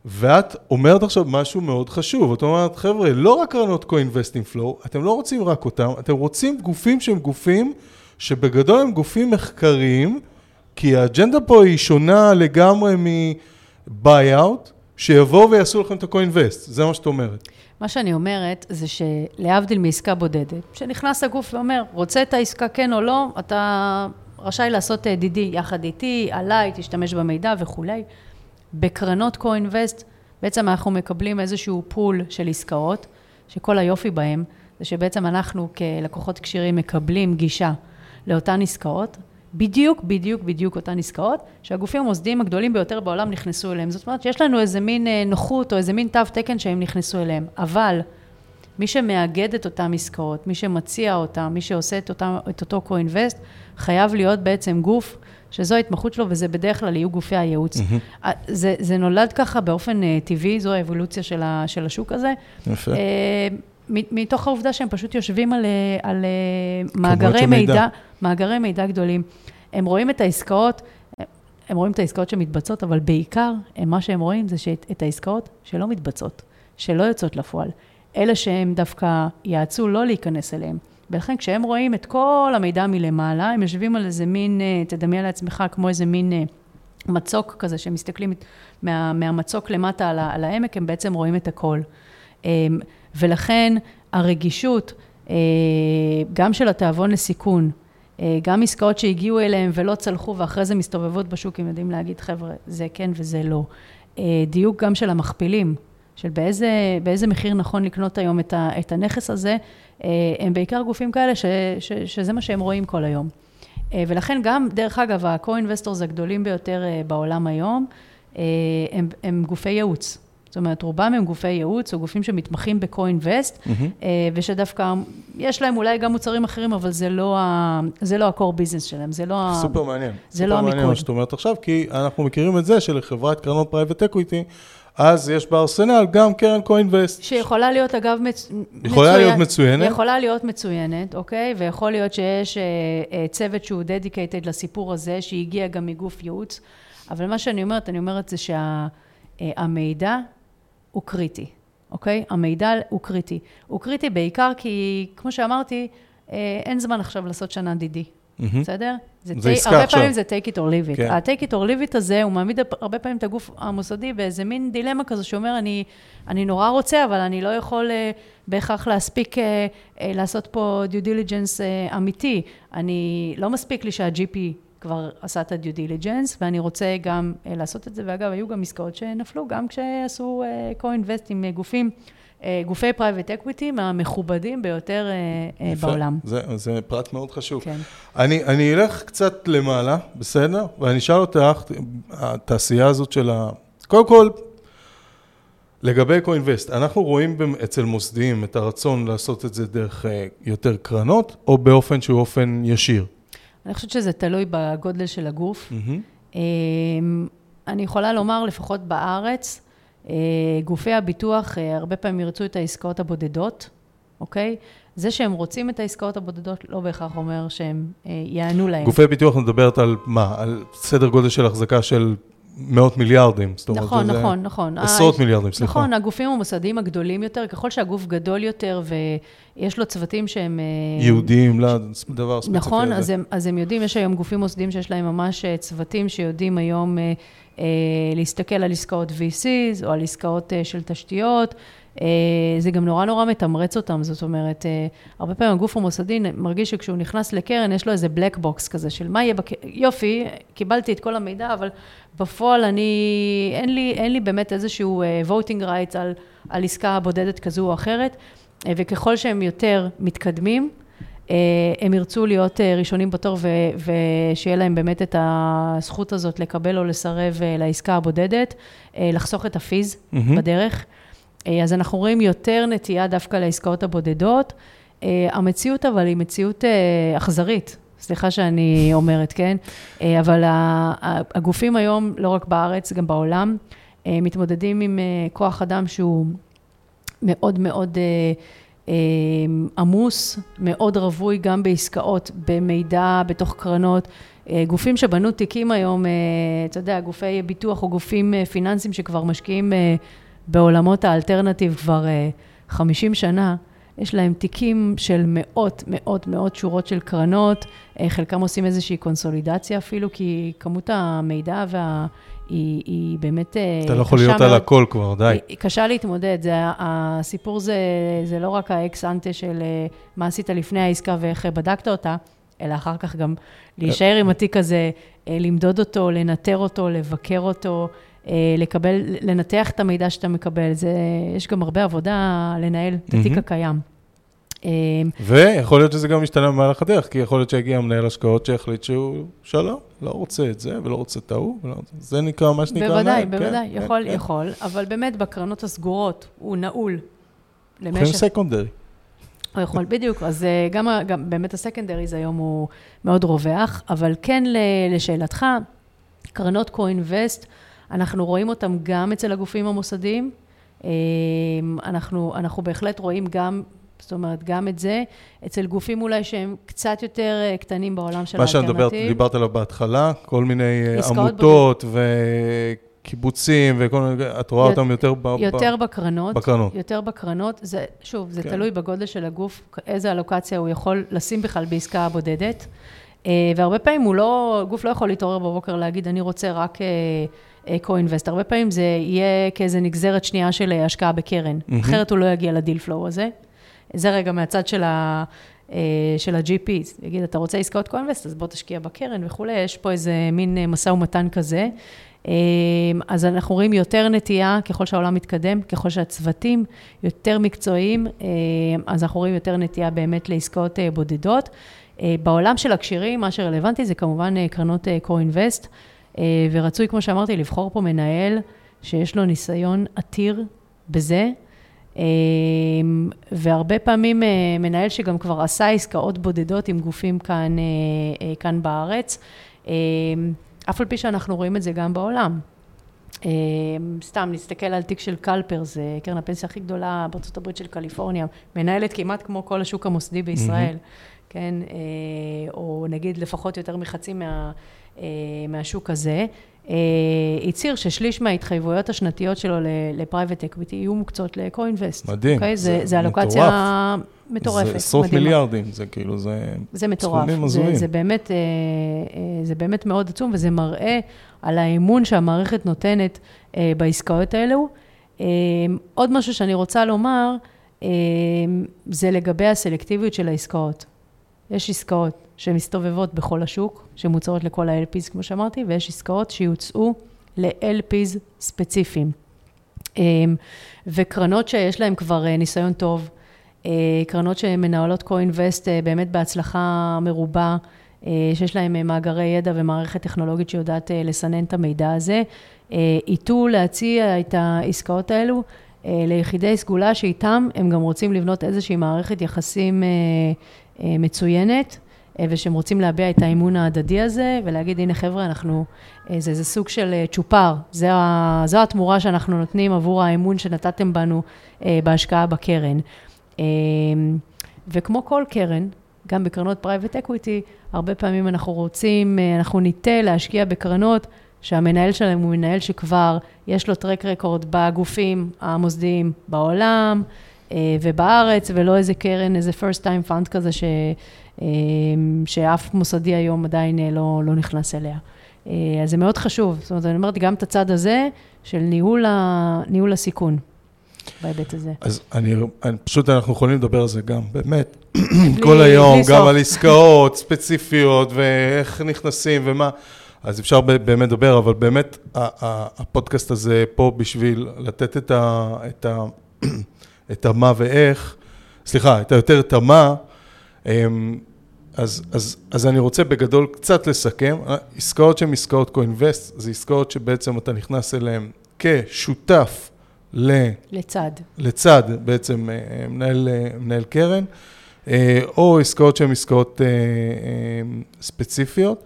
ואת אומרת עכשיו משהו מאוד חשוב, את אומרת, חבר'ה, לא רק קרנות co-investing flow, אתם לא רוצים רק אותם, אתם רוצים גופים שהם גופים שבגדול הם גופים מחקריים, כי האג'נדה פה היא שונה לגמרי מ-buyout, שיבואו ויעשו לכם את ה-co-invest, זה מה שאת אומרת. מה שאני אומרת זה שלהבדיל מעסקה בודדת, שנכנס הגוף ואומר, רוצה את העסקה כן או לא, אתה רשאי לעשות דידי יחד איתי, עליי, תשתמש במידע וכולי. בקרנות co-invest, בעצם אנחנו מקבלים איזשהו פול של עסקאות, שכל היופי בהם זה שבעצם אנחנו כלקוחות כשירים מקבלים גישה לאותן עסקאות, בדיוק, בדיוק, בדיוק אותן עסקאות, שהגופים המוסדיים הגדולים ביותר בעולם נכנסו אליהם. זאת אומרת, יש לנו איזה מין אה, נוחות או איזה מין תו תקן שהם נכנסו אליהם, אבל מי שמאגד את אותן עסקאות, מי שמציע אותן, מי שעושה את, אותם, את אותו co-invest, חייב להיות בעצם גוף שזו ההתמחות שלו, וזה בדרך כלל יהיו גופי הייעוץ. Mm-hmm. זה, זה נולד ככה באופן uh, טבעי, זו האבולוציה של, ה, של השוק הזה. יפה. Uh, מתוך העובדה שהם פשוט יושבים על, על מאגרי מידע, מידע, מאגרי מידע גדולים. הם רואים את העסקאות, הם רואים את העסקאות שמתבצעות, אבל בעיקר, מה שהם רואים זה שאת העסקאות שלא מתבצעות, שלא יוצאות לפועל. אלה שהם דווקא יעצו לא להיכנס אליהם. ולכן כשהם רואים את כל המידע מלמעלה, הם יושבים על איזה מין, אה, תדמיין לעצמך כמו איזה מין אה, מצוק כזה, שהם מסתכלים מה, מהמצוק למטה על, על העמק, הם בעצם רואים את הכל. אמ, ולכן הרגישות, אה, גם של התיאבון לסיכון, גם עסקאות שהגיעו אליהם ולא צלחו ואחרי זה מסתובבות בשוק, הם יודעים להגיד, חבר'ה, זה כן וזה לא. דיוק גם של המכפילים, של באיזה, באיזה מחיר נכון לקנות היום את, ה, את הנכס הזה, אה, הם בעיקר גופים כאלה ש, ש, שזה מה שהם רואים כל היום. אה, ולכן גם, דרך אגב, ה-co-investors הגדולים ביותר אה, בעולם היום, הם, הם גופי ייעוץ. זאת אומרת, רובם הם גופי ייעוץ, או גופים שמתמחים ב-co-invest, mm-hmm. ושדווקא יש להם אולי גם מוצרים אחרים, אבל זה לא ה-core לא business שלהם, זה לא ה... סופר מעניין. זה לא המיקוד. סופר מעניין מה שאת אומרת עכשיו, כי אנחנו מכירים את זה שלחברת קרנות private equity, אז יש בארסנל גם קרן co-invest. שיכולה להיות אגב מצ... יכולה מצוין... להיות מצוינת. יכולה להיות מצוינת, אוקיי? ויכול להיות שיש אה, אה, צוות שהוא dedicated לסיפור הזה, שהגיע גם מגוף ייעוץ. אבל מה שאני אומרת, אני אומרת זה שהמידע שה, אה, הוא קריטי, אוקיי? המידע הוא קריטי. הוא קריטי בעיקר כי, כמו שאמרתי, אה, אין זמן עכשיו לעשות שנה דידי. בסדר? זה, זה עסקה עכשיו. הרבה פעמים זה take it or leave it. כן. ה-take it or leave it הזה, הוא מעמיד הרבה פעמים את הגוף המוסדי באיזה מין דילמה כזו שאומר, אני, אני נורא רוצה, אבל אני לא יכול uh, בהכרח להספיק uh, uh, לעשות פה due diligence uh, אמיתי. אני, לא מספיק לי שה-GP כבר עשה את ה-due diligence, ואני רוצה גם uh, לעשות את זה. ואגב, היו גם עסקאות שנפלו, גם כשעשו uh, co-invest עם uh, גופים. אה, גופי private equity מהמכובדים ביותר אה, אה, יפה, בעולם. זה, זה פרט מאוד חשוב. כן. אני, אני אלך קצת למעלה, בסדר? ואני אשאל אותך, התעשייה הזאת של ה... קודם כל, לגבי co-invest, אנחנו רואים אצל מוסדיים את הרצון לעשות את זה דרך יותר קרנות, או באופן שהוא אופן ישיר? אני חושבת שזה תלוי בגודל של הגוף. Mm-hmm. אני יכולה לומר, לפחות בארץ, גופי הביטוח אה, הרבה פעמים ירצו את העסקאות הבודדות, אוקיי? זה שהם רוצים את העסקאות הבודדות לא בהכרח אומר שהם אה, יענו להם. גופי ביטוח מדברת על מה? על סדר גודל של החזקה של מאות מיליארדים. נכון, אומרת, נכון, נכון. עשרות מיליארדים, סליחה. נכון, הגופים המוסדיים הגדולים יותר, ככל שהגוף גדול יותר ויש לו צוותים שהם... ייעודיים לדבר ספציפי נכון, הזה. נכון, אז, אז הם יודעים, יש היום גופים מוסדיים שיש להם ממש צוותים שיודעים היום אה, להסתכל על עסקאות VCs או על עסקאות אה, של תשתיות. אה, זה גם נורא נורא מתמרץ אותם, זאת אומרת, הרבה פעמים הגוף המוסדי מרגיש שכשהוא נכנס לקרן, יש לו איזה black box כזה של מה יהיה בקרן, יופי, קיבלתי את כל המידע, אבל בפועל אני, אין לי, אין לי באמת איזשהו voting rights על, על עסקה בודדת כזו או אחרת, וככל שהם יותר מתקדמים, אה, הם ירצו להיות אה, ראשונים בתור ושיהיה להם באמת את הזכות הזאת לקבל או לסרב אה, לעסקה הבודדת, לחסוך את הפיז mm-hmm. בדרך. אה, אז אנחנו רואים יותר נטייה דווקא לעסקאות הבודדות. אה, המציאות אבל היא מציאות אה, אכזרית. סליחה שאני אומרת, כן? אבל הגופים היום, לא רק בארץ, גם בעולם, מתמודדים עם כוח אדם שהוא מאוד מאוד עמוס, מאוד רווי גם בעסקאות, במידע, בתוך קרנות. גופים שבנו תיקים היום, אתה יודע, גופי ביטוח או גופים פיננסיים שכבר משקיעים בעולמות האלטרנטיב כבר 50 שנה, יש להם תיקים של מאות, מאות, מאות שורות של קרנות, אה, חלקם עושים איזושהי קונסולידציה אפילו, כי כמות המידע וה... היא, היא באמת קשה מאוד. אתה לא יכול להיות מאוד, על הכל כבר, די. היא קשה להתמודד. זה, הסיפור זה, זה לא רק האקס אנטה של אה, מה עשית לפני העסקה ואיך בדקת אותה, אלא אחר כך גם להישאר עם התיק הזה, אה, למדוד אותו, לנטר אותו, לבקר אותו. לקבל, לנתח את המידע שאתה מקבל. זה, יש גם הרבה עבודה לנהל את התיק הקיים. אמ, ויכול להיות שזה גם משתנה במהלך הדרך, כי יכול להיות שיגיע מנהל השקעות שיחליט שהוא שלום, לא רוצה את זה ולא רוצה את ההוא, זה נקרא מה שנקרא... בוודאי, מנהל, בוודאי, כן, יכול, כן, יכול, כן. אבל באמת בקרנות הסגורות הוא נעול למשך... יכולים סקונדרי. הוא יכול, בדיוק, אז אה, גם, גם באמת הסקנדריז היום הוא מאוד רווח, אבל כן לשאלתך, קרנות קו-אינבסט, אנחנו רואים אותם גם אצל הגופים המוסדיים, אמ, אנחנו, אנחנו בהחלט רואים גם זאת אומרת, גם את זה, אצל גופים אולי שהם קצת יותר אה, קטנים בעולם של האלטרנטיב. מה שאת דיברת עליו בהתחלה, כל מיני אה, עמותות ו... קיבוצים וכל מיני, את רואה אותם יותר ב... יותר בקרנות. בקרנות. יותר בקרנות. זה, שוב, זה כן. תלוי בגודל של הגוף, איזה אלוקציה הוא יכול לשים בכלל בעסקה בודדת. אה, והרבה פעמים הוא לא, גוף לא יכול להתעורר בבוקר להגיד, אני רוצה רק co-invest. הרבה פעמים זה יהיה כאיזה נגזרת שנייה של השקעה בקרן. Mm-hmm. אחרת הוא לא יגיע לדיל פלואו הזה. זה רגע מהצד של ה... אה, של ה-GPs, יגיד, אתה רוצה עסקאות קו-אינבסט, אז בוא תשקיע בקרן וכולי, יש פה איזה מין אה, משא ומתן כזה. אה, אז אנחנו רואים יותר נטייה, ככל שהעולם מתקדם, ככל שהצוותים יותר מקצועיים, אז אנחנו רואים יותר נטייה באמת לעסקאות בודדות. בעולם של הקשירים, מה שרלוונטי זה כמובן קרנות co-invest, ורצוי, כמו שאמרתי, לבחור פה מנהל שיש לו ניסיון עתיר בזה. אמ, והרבה פעמים אה, מנהל שגם כבר עשה עסקאות בודדות עם גופים כאן, אה, אה, כאן בארץ, אף על פי שאנחנו רואים את זה גם בעולם. סתם, נסתכל על תיק של CalPERS, זה קרן הפנסיה הכי גדולה בארצות הברית של קליפורניה, מנהלת כמעט כמו כל השוק המוסדי בישראל, mm-hmm. כן? או נגיד לפחות יותר מחצי מה, מהשוק הזה. אה, הצהיר ששליש מההתחייבויות השנתיות שלו ל private equity יהיו מוקצות ל co-invest. מדהים. Okay? זה, זה, זה אלוקציה מטורפת. זה עשרות מדהימה. מיליארדים, זה כאילו, זה... זה מטורף. זה, זה, באמת, אה, אה, זה באמת מאוד עצום, וזה מראה על האמון שהמערכת נותנת בעסקאות האלו. עוד משהו שאני רוצה לומר, זה לגבי הסלקטיביות של העסקאות. יש עסקאות שמסתובבות בכל השוק, שמוצעות לכל ה-LPs, כמו שאמרתי, ויש עסקאות שיוצאו ל-LPs ספציפיים. אמ, וקרנות שיש להן כבר אה, ניסיון טוב, אה, קרנות שמנהלות co-invest אה, באמת בהצלחה מרובה, שיש להן מאגרי ידע ומערכת טכנולוגית שיודעת לסנן את המידע הזה, ייטו להציע את העסקאות האלו ליחידי סגולה שאיתם הם גם רוצים לבנות איזושהי מערכת יחסים מצוינת. אה, ושהם רוצים להביע את האמון ההדדי הזה, ולהגיד, הנה חבר'ה, אנחנו, אה, זה, זה סוג של אה, צ'ופר, זה, זו התמורה שאנחנו נותנים עבור האמון שנתתם בנו בהשקעה בקרן. וכמו כל קרן, גם בקרנות private equity, הרבה פעמים אנחנו רוצים, אנחנו ניטה להשקיע בקרנות שהמנהל שלהם הוא מנהל שכבר יש לו track record בגופים המוסדיים בעולם ובארץ, ולא איזה קרן, איזה first time fund כזה ש... אמ, שאף מוסדי היום עדיין אה, לא, לא נכנס אליה. אה, אז זה מאוד חשוב. זאת אומרת, אני אומרת גם את הצד הזה של ניהול, ה, ניהול הסיכון. בהיבט הזה. אז אני, אני, פשוט אנחנו יכולים לדבר על זה גם, באמת, כל היום, גם סוף. על עסקאות ספציפיות, ואיך נכנסים ומה, אז אפשר באמת לדבר, אבל באמת הפודקאסט הזה פה בשביל לתת את ה... את ה, את המה ואיך, סליחה, את היותר את המה, אמ, אז, אז, אז אני רוצה בגדול קצת לסכם. עסקאות שהן עסקאות co-invest, זה עסקאות שבעצם אתה נכנס אליהן כשותף ל... לצד. לצד בעצם אה, מנהל, אה, מנהל קרן, אה, או עסקאות שהן עסקאות ספציפיות.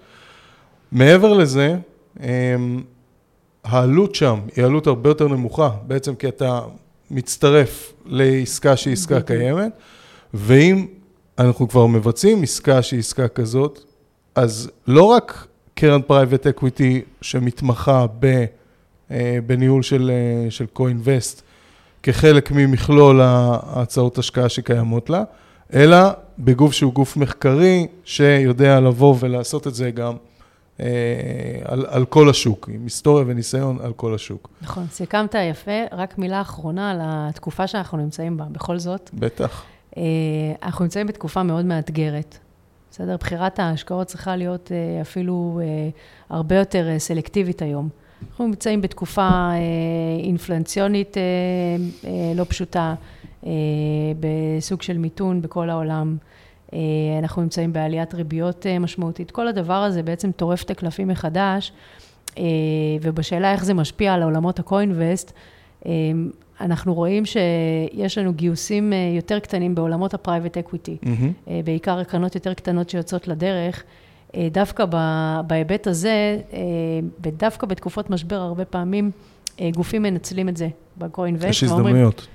מעבר לזה, העלות שם היא עלות הרבה יותר נמוכה, בעצם כי אתה מצטרף לעסקה שהיא עסקה קיימת, ואם אנחנו כבר מבצעים עסקה שהיא עסקה כזאת, אז לא רק קרן private equity שמתמחה ב, אה, בניהול של, אה, של co-invest כחלק ממכלול ההצעות השקעה שקיימות לה, אלא בגוף שהוא גוף מחקרי שיודע לבוא ולעשות את זה גם על, על כל השוק, עם היסטוריה וניסיון על כל השוק. נכון, סיכמת יפה. רק מילה אחרונה על התקופה שאנחנו נמצאים בה, בכל זאת. בטח. אה, אנחנו נמצאים בתקופה מאוד מאתגרת. בסדר? בחירת ההשקעות צריכה להיות אה, אפילו אה, הרבה יותר סלקטיבית היום. אנחנו נמצאים בתקופה אינפלנציונית לא פשוטה, בסוג של מיתון בכל העולם. אנחנו נמצאים בעליית ריביות משמעותית. כל הדבר הזה בעצם טורף את הקלפים מחדש, ובשאלה איך זה משפיע על עולמות ה-co-invest, אנחנו רואים שיש לנו גיוסים אה, יותר קטנים בעולמות ה-private equity, mm-hmm. בעיקר הקרנות יותר קטנות שיוצאות לדרך. אה, דווקא בהיבט הזה, ודווקא בתקופות משבר, הרבה פעמים גופים מנצלים את זה ב-co-invest. יש הזדמנויות.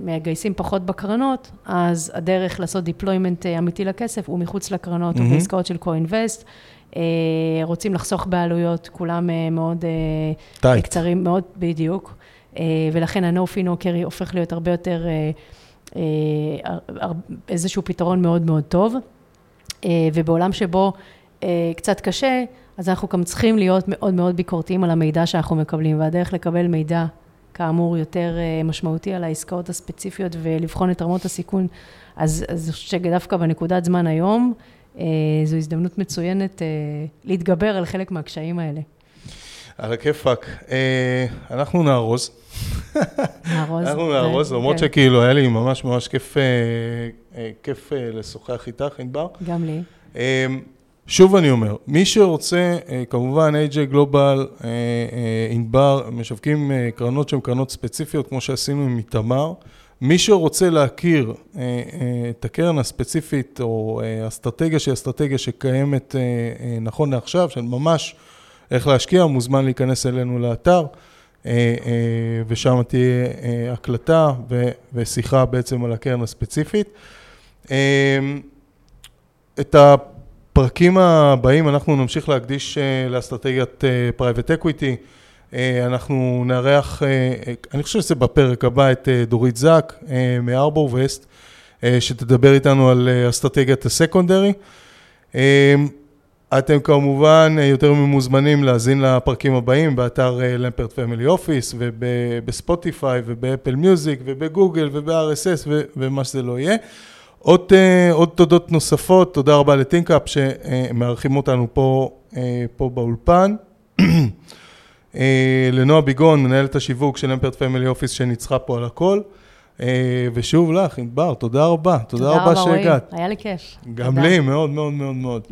מגייסים פחות בקרנות, אז הדרך לעשות deployment אמיתי לכסף הוא מחוץ לקרנות mm-hmm. או בעסקאות של co-invest. רוצים לחסוך בעלויות, כולם מאוד טייט. קצרים, מאוד בדיוק. אה, ולכן ה-No Fee No Carry הופך להיות הרבה יותר אה, אה, איזשהו פתרון מאוד מאוד טוב. ובעולם שבו קצת קשה, אז אנחנו גם צריכים להיות מאוד מאוד ביקורתיים על המידע שאנחנו מקבלים, והדרך לקבל מידע, כאמור, יותר משמעותי על העסקאות הספציפיות ולבחון את רמות הסיכון, אז אני חושבת שדווקא בנקודת זמן היום, זו הזדמנות מצוינת להתגבר על חלק מהקשיים האלה. על הכיפאק. אה, אנחנו נארוז. נארוז. אנחנו נארוז, למרות כן. שכאילו היה לי ממש ממש אה, אה, כיף לשוחח איתך, ענבר. גם לי. שוב אני אומר, מי שרוצה, כמובן AJ גלובל, ענבר, משווקים קרנות שהן קרנות ספציפיות, כמו שעשינו עם איתמר. מי שרוצה להכיר את הקרן הספציפית, או אסטרטגיה שהיא אסטרטגיה שקיימת נכון לעכשיו, של ממש... איך להשקיע, מוזמן להיכנס אלינו לאתר, אה, אה, ושם תהיה אה, הקלטה ושיחה בעצם על הקרן הספציפית. את הפרקים הבאים אנחנו נמשיך להקדיש לאסטרטגיית private equity. אנחנו נארח, אני חושב שזה בפרק הבא, את דורית זק מ HarbourVest, שתדבר איתנו על אסטרטגיית ה secondary. אתם כמובן אה, יותר ממוזמנים להאזין לפרקים הבאים באתר למפרט Family Office ובספוטיפיי ובאפל מיוזיק ובגוגל וב-RSS ומה שזה לא יהיה. עוד, uh, עוד תודות נוספות, תודה רבה לטינקאפ שמארחים אותנו פה, uh, פה באולפן. uh, לנועה ביגון, מנהלת השיווק של למפרט Family Office שניצחה פה על הכל. ושוב לך, ענבר, תודה רבה. תודה, תודה רבה שהגעת. היה לי כיף. גם תודה. לי, מאוד מאוד מאוד מאוד.